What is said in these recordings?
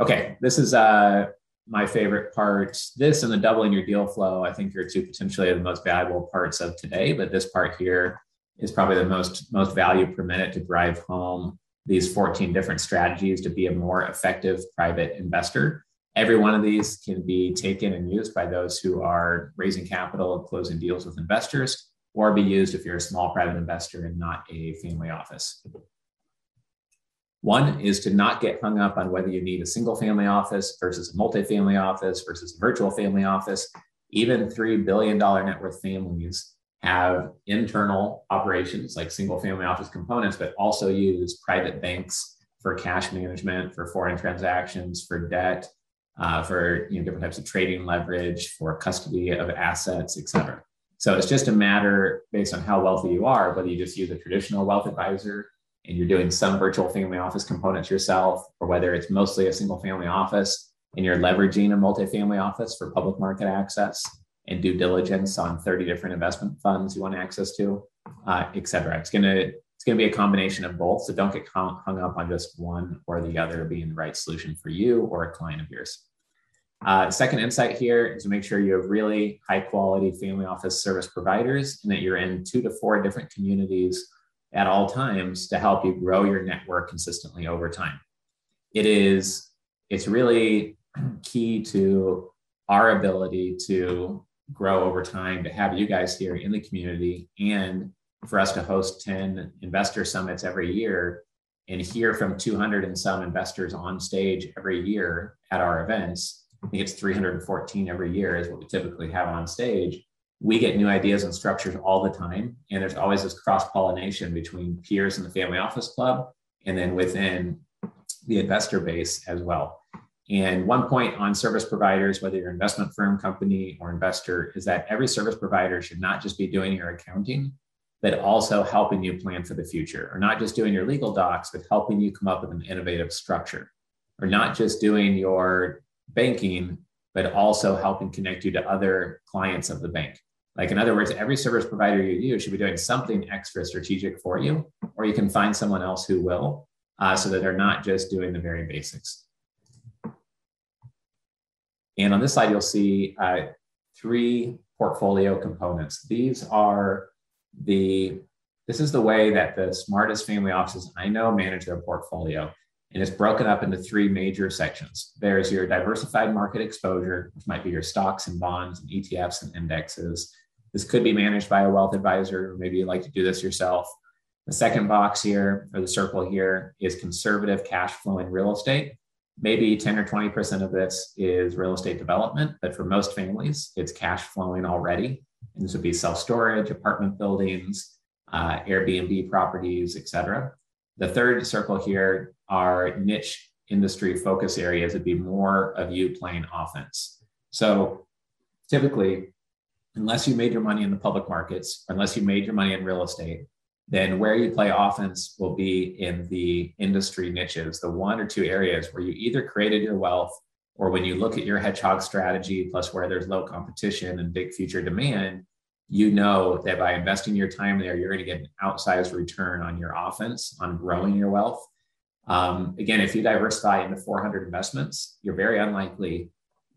Okay, this is uh, my favorite part. This and the doubling your deal flow, I think, are two potentially the most valuable parts of today. But this part here is probably the most most value per minute to drive home these 14 different strategies to be a more effective private investor. Every one of these can be taken and used by those who are raising capital and closing deals with investors, or be used if you're a small private investor and not a family office. One is to not get hung up on whether you need a single family office versus a multifamily office versus a virtual family office. Even $3 billion net worth families have internal operations like single family office components, but also use private banks for cash management, for foreign transactions, for debt, uh, for you know, different types of trading leverage, for custody of assets, et cetera. So it's just a matter based on how wealthy you are, whether you just use a traditional wealth advisor and you're doing some virtual family office components yourself, or whether it's mostly a single family office and you're leveraging a multifamily office for public market access and due diligence on 30 different investment funds you want access to, uh, et cetera. It's going to it's going to be a combination of both. So don't get hung up on just one or the other being the right solution for you or a client of yours. Uh, second insight here is to make sure you have really high quality family office service providers and that you're in two to four different communities at all times to help you grow your network consistently over time. It is, it's really key to our ability to grow over time, to have you guys here in the community and for us to host 10 investor summits every year and hear from 200 and some investors on stage every year at our events. I think it's 314 every year is what we typically have on stage we get new ideas and structures all the time. And there's always this cross pollination between peers in the family office club and then within the investor base as well. And one point on service providers, whether you're an investment firm, company, or investor, is that every service provider should not just be doing your accounting, but also helping you plan for the future, or not just doing your legal docs, but helping you come up with an innovative structure, or not just doing your banking, but also helping connect you to other clients of the bank. Like, in other words, every service provider you use should be doing something extra strategic for you, or you can find someone else who will, uh, so that they're not just doing the very basics. And on this slide, you'll see uh, three portfolio components. These are the, this is the way that the smartest family offices I know manage their portfolio. And it's broken up into three major sections. There's your diversified market exposure, which might be your stocks and bonds and ETFs and indexes. This could be managed by a wealth advisor. or Maybe you like to do this yourself. The second box here, or the circle here, is conservative cash flow in real estate. Maybe 10 or 20% of this is real estate development, but for most families, it's cash flowing already. And this would be self storage, apartment buildings, uh, Airbnb properties, et cetera. The third circle here are niche industry focus areas. It'd be more of you playing offense. So typically, unless you made your money in the public markets, unless you made your money in real estate, then where you play offense will be in the industry niches, the one or two areas where you either created your wealth or when you look at your hedgehog strategy, plus where there's low competition and big future demand, you know that by investing your time there, you're going to get an outsized return on your offense, on growing your wealth. Um, again, if you diversify into 400 investments, you're very unlikely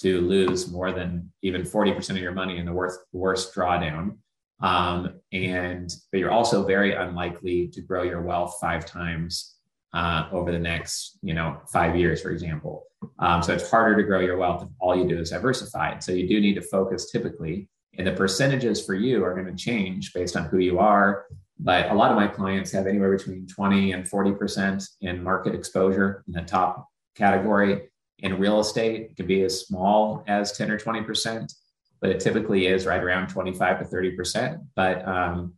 to lose more than even 40% of your money in the worst, worst drawdown. Um, and but you're also very unlikely to grow your wealth five times uh, over the next, you know, five years, for example. Um, so it's harder to grow your wealth if all you do is diversify. So you do need to focus typically, and the percentages for you are going to change based on who you are. But a lot of my clients have anywhere between 20 and 40% in market exposure in the top category in real estate, it can be as small as 10 or 20%, but it typically is right around 25 to 30%. But um,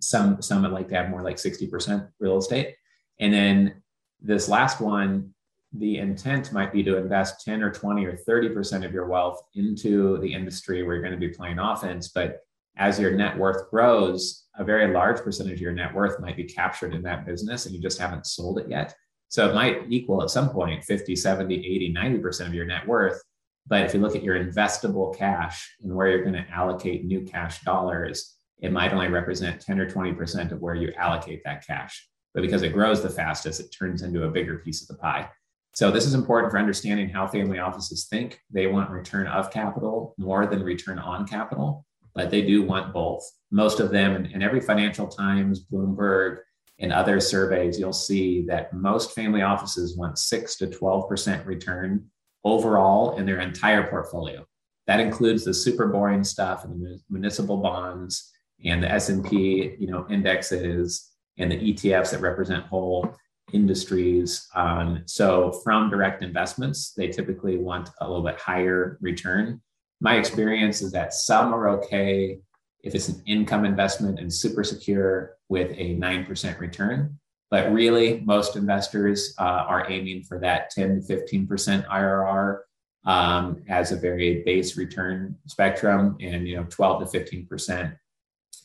some some would like to have more like 60% real estate. And then this last one, the intent might be to invest 10 or 20 or 30% of your wealth into the industry where you're going to be playing offense. But as your net worth grows, a very large percentage of your net worth might be captured in that business and you just haven't sold it yet. So it might equal at some point 50, 70, 80, 90% of your net worth. But if you look at your investable cash and where you're going to allocate new cash dollars, it might only represent 10 or 20% of where you allocate that cash. But because it grows the fastest, it turns into a bigger piece of the pie. So this is important for understanding how family offices think. They want return of capital more than return on capital, but they do want both. Most of them, in every Financial Times, Bloomberg, and other surveys, you'll see that most family offices want six to 12% return overall in their entire portfolio. That includes the super boring stuff and the municipal bonds and the S&P, you know, indexes and the ETFs that represent whole industries. Um, so from direct investments, they typically want a little bit higher return. My experience is that some are okay if it's an income investment and super secure with a 9% return. But really, most investors uh, are aiming for that 10 to 15% IRR um, as a very base return spectrum, and you know, 12 to 15%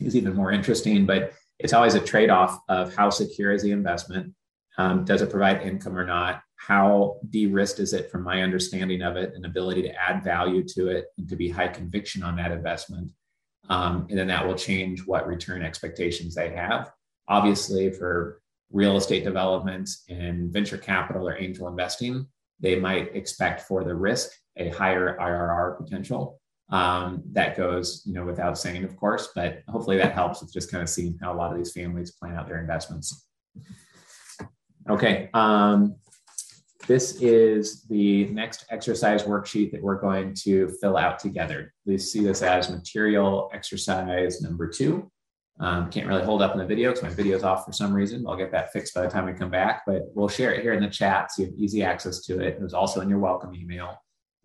is even more interesting. But it's always a trade-off of how secure is the investment, um, does it provide income or not? How de-risked is it from my understanding of it and ability to add value to it and to be high conviction on that investment? Um, and then that will change what return expectations they have. Obviously, for real estate development and venture capital or angel investing, they might expect for the risk a higher IRR potential. Um, that goes, you know, without saying, of course, but hopefully that helps with just kind of seeing how a lot of these families plan out their investments. Okay, um, this is the next exercise worksheet that we're going to fill out together. Please see this as material exercise number two. Um, can't really hold up in the video because my video is off for some reason. I'll get that fixed by the time we come back, but we'll share it here in the chat so you have easy access to it. It was also in your welcome email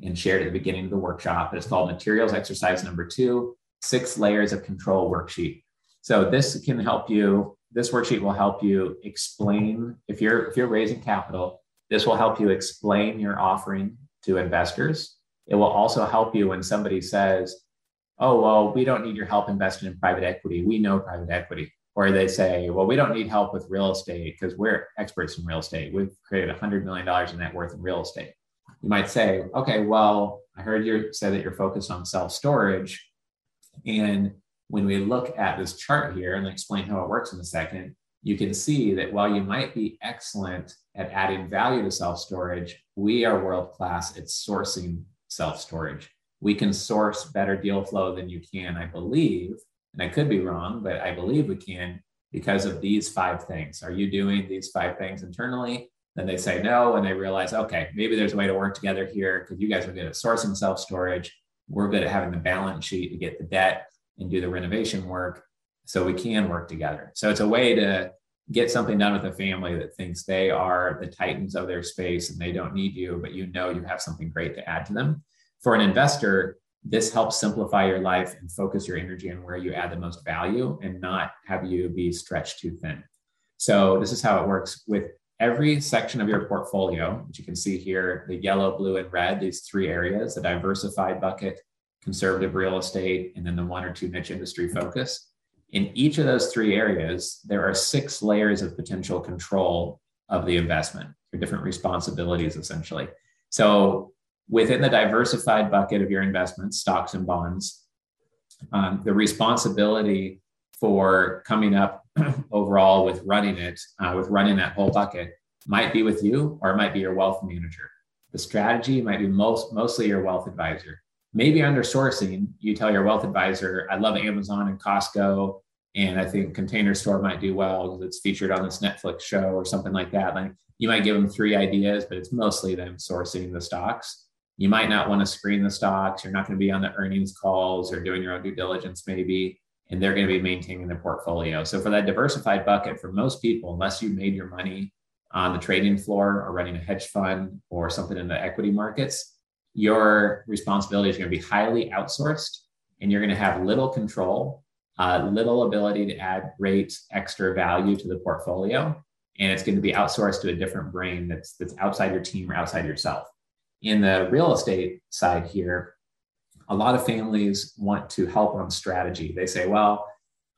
and shared at the beginning of the workshop. It's called materials exercise number two, six layers of control worksheet. So this can help you, this worksheet will help you explain if you're if you're raising capital, this will help you explain your offering to investors. It will also help you when somebody says, oh, well, we don't need your help investing in private equity. We know private equity. Or they say, well, we don't need help with real estate because we're experts in real estate. We've created $100 million in net worth in real estate. You might say, okay, well, I heard you say that you're focused on self storage. And when we look at this chart here and explain how it works in a second, you can see that while you might be excellent at adding value to self storage, we are world class at sourcing self storage. We can source better deal flow than you can, I believe. And I could be wrong, but I believe we can because of these five things. Are you doing these five things internally? Then they say no, and they realize, okay, maybe there's a way to work together here because you guys are good at sourcing self storage. We're good at having the balance sheet to get the debt and do the renovation work. So we can work together. So it's a way to get something done with a family that thinks they are the titans of their space and they don't need you, but you know you have something great to add to them. For an investor, this helps simplify your life and focus your energy on where you add the most value and not have you be stretched too thin. So, this is how it works with every section of your portfolio, which you can see here the yellow, blue, and red, these three areas the diversified bucket, conservative real estate, and then the one or two niche industry focus. In each of those three areas, there are six layers of potential control of the investment or different responsibilities, essentially. So, within the diversified bucket of your investments, stocks and bonds, um, the responsibility for coming up overall with running it, uh, with running that whole bucket, might be with you or it might be your wealth manager. The strategy might be most mostly your wealth advisor maybe under sourcing, you tell your wealth advisor, I love Amazon and Costco, and I think Container Store might do well because it's featured on this Netflix show or something like that. Like you might give them three ideas, but it's mostly them sourcing the stocks. You might not want to screen the stocks. You're not going to be on the earnings calls or doing your own due diligence, maybe, and they're going to be maintaining their portfolio. So for that diversified bucket, for most people, unless you made your money on the trading floor or running a hedge fund or something in the equity markets, your responsibility is going to be highly outsourced and you're going to have little control, uh, little ability to add great extra value to the portfolio. And it's going to be outsourced to a different brain that's, that's outside your team or outside yourself. In the real estate side here, a lot of families want to help on strategy. They say, well,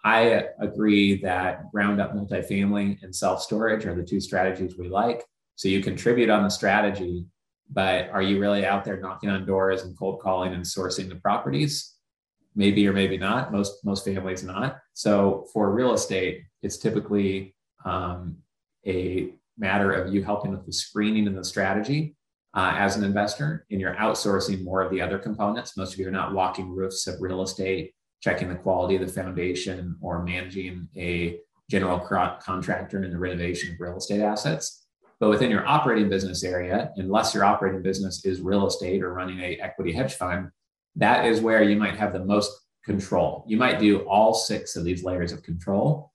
I agree that ground up multifamily and self storage are the two strategies we like. So you contribute on the strategy, but are you really out there knocking on doors and cold calling and sourcing the properties maybe or maybe not most most families not so for real estate it's typically um, a matter of you helping with the screening and the strategy uh, as an investor, and you're outsourcing more of the other components. Most of you are not walking roofs of real estate, checking the quality of the foundation, or managing a general contractor in the renovation of real estate assets. But within your operating business area, unless your operating business is real estate or running a equity hedge fund, that is where you might have the most control. You might do all six of these layers of control.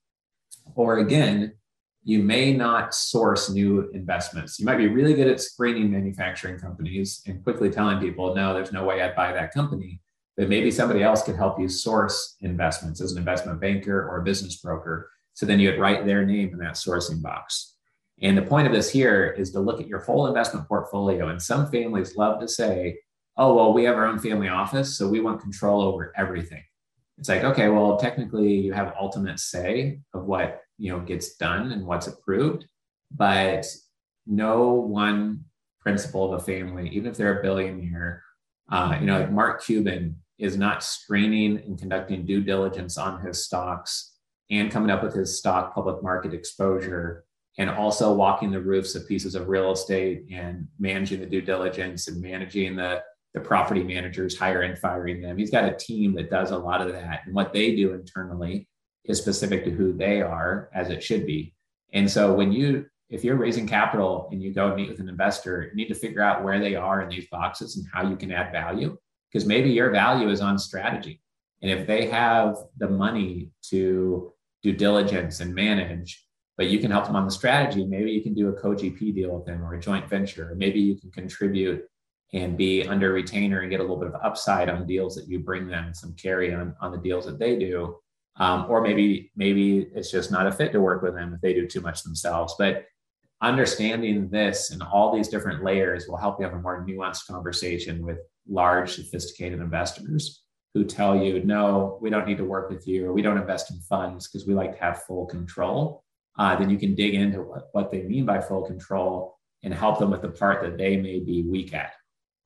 Or again, you may not source new investments. You might be really good at screening manufacturing companies and quickly telling people, no, there's no way I'd buy that company. But maybe somebody else could help you source investments as an investment banker or a business broker. So then you'd write their name in that sourcing box. And the point of this here is to look at your whole investment portfolio. And some families love to say, oh, well, we have our own family office, so we want control over everything. It's like, okay, well, technically you have ultimate say of what you know gets done and what's approved, but no one principal of a family, even if they're a billionaire, uh, you know, like Mark Cuban is not screening and conducting due diligence on his stocks and coming up with his stock public market exposure and also walking the roofs of pieces of real estate and managing the due diligence and managing the the property managers, hiring and firing them. He's got a team that does a lot of that. And what they do internally is specific to who they are, as it should be. And so when you, if you're raising capital and you go and meet with an investor, you need to figure out where they are in these boxes and how you can add value. Because maybe your value is on strategy. And if they have the money to do diligence and manage, but you can help them on the strategy, maybe you can do a co GP deal with them or a joint venture. Maybe you can contribute and be under retainer and get a little bit of upside on deals that you bring them, some carry on, on the deals that they do. Um, or maybe maybe it's just not a fit to work with them if they do too much themselves. But understanding this and all these different layers will help you have a more nuanced conversation with large, sophisticated investors who tell you, no, we don't need to work with you, or we don't invest in funds because we like to have full control. Uh, then you can dig into what, what they mean by full control and help them with the part that they may be weak at.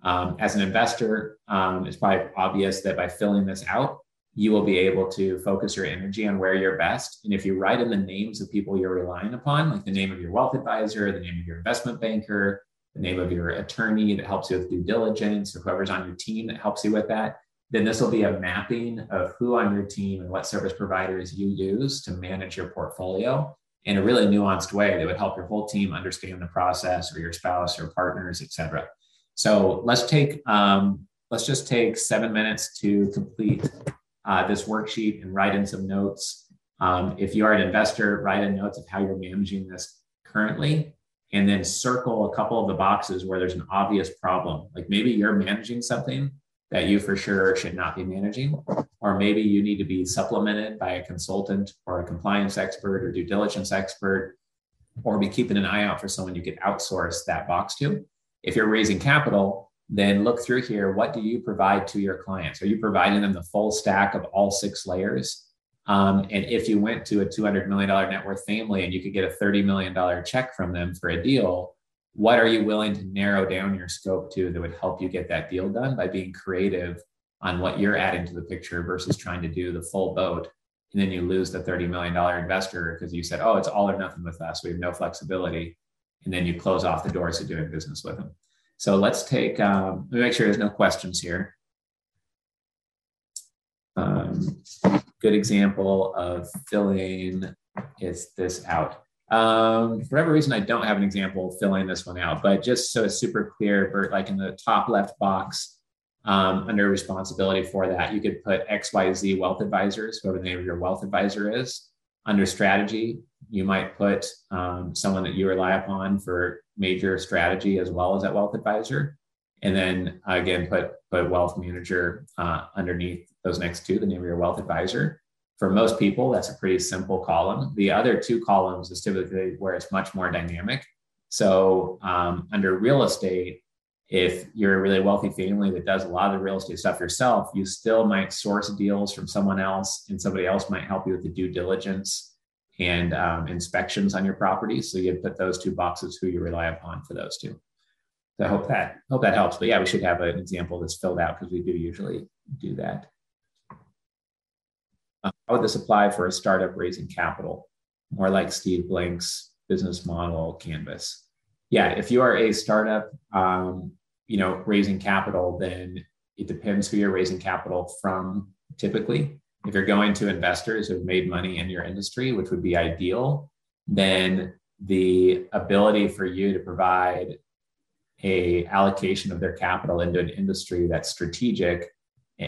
Um, as an investor, um, it's probably obvious that by filling this out, you will be able to focus your energy on where you're best. And if you write in the names of people you're relying upon, like the name of your wealth advisor, the name of your investment banker, the name of your attorney that helps you with due diligence, or whoever's on your team that helps you with that, then this will be a mapping of who on your team and what service providers you use to manage your portfolio in a really nuanced way that would help your whole team understand the process or your spouse or partners, et cetera. So let's take um, let's just take seven minutes to complete uh, this worksheet and write in some notes. Um, if you are an investor, write in notes of how you're managing this currently, and then circle a couple of the boxes where there's an obvious problem. Like maybe you're managing something that you for sure should not be managing, or maybe you need to be supplemented by a consultant or a compliance expert or due diligence expert, or be keeping an eye out for someone you could outsource that box to. If you're raising capital, then look through here. What do you provide to your clients? Are you providing them the full stack of all six layers? Um, and if you went to a $200 million net worth family and you could get a $30 million check from them for a deal, what are you willing to narrow down your scope to that would help you get that deal done by being creative on what you're adding to the picture versus trying to do the full boat? And then you lose the $30 million investor because you said, oh, it's all or nothing with us. We have no flexibility and then you close off the doors to doing business with them. So let's take, um, let me make sure there's no questions here. Um, good example of filling is this out. Um, for whatever reason, I don't have an example filling this one out, but just so it's super clear, Bert, like in the top left box, um, under responsibility for that, you could put XYZ wealth advisors, whoever the name of your wealth advisor is. Under strategy, you might put um, someone that you rely upon for major strategy as well as that wealth advisor. And then again, put, put wealth manager uh, underneath those next two, the name of your wealth advisor. For most people, that's a pretty simple column. The other two columns is typically where it's much more dynamic. So um, under real estate, if you're a really wealthy family that does a lot of the real estate stuff yourself, you still might source deals from someone else, and somebody else might help you with the due diligence and um, inspections on your property. So you'd put those two boxes who you rely upon for those two. So I hope that hope that helps. But yeah, we should have an example that's filled out because we do usually do that. Uh, how would this apply for a startup raising capital? More like Steve Blank's business model canvas. Yeah, if you are a startup, um, you know, raising capital, then it depends who you're raising capital from. Typically, if you're going to investors who've made money in your industry, which would be ideal, then the ability for you to provide a allocation of their capital into an industry that's strategic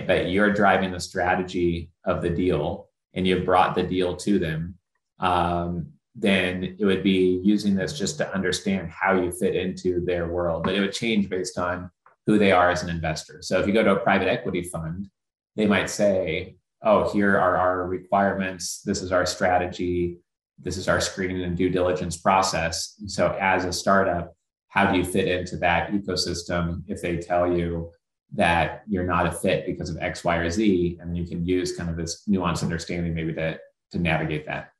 but you're driving the strategy of the deal and you've brought the deal to them um, then it would be using this just to understand how you fit into their world. But it would change based on who they are as an investor. So if you go to a private equity fund they might say oh here are our requirements. This is our strategy. This is our screening and due diligence process. So, as a startup, how do you fit into that ecosystem if they tell you that you're not a fit because of X, Y, or Z? And you can use kind of this nuanced understanding maybe to, to navigate that.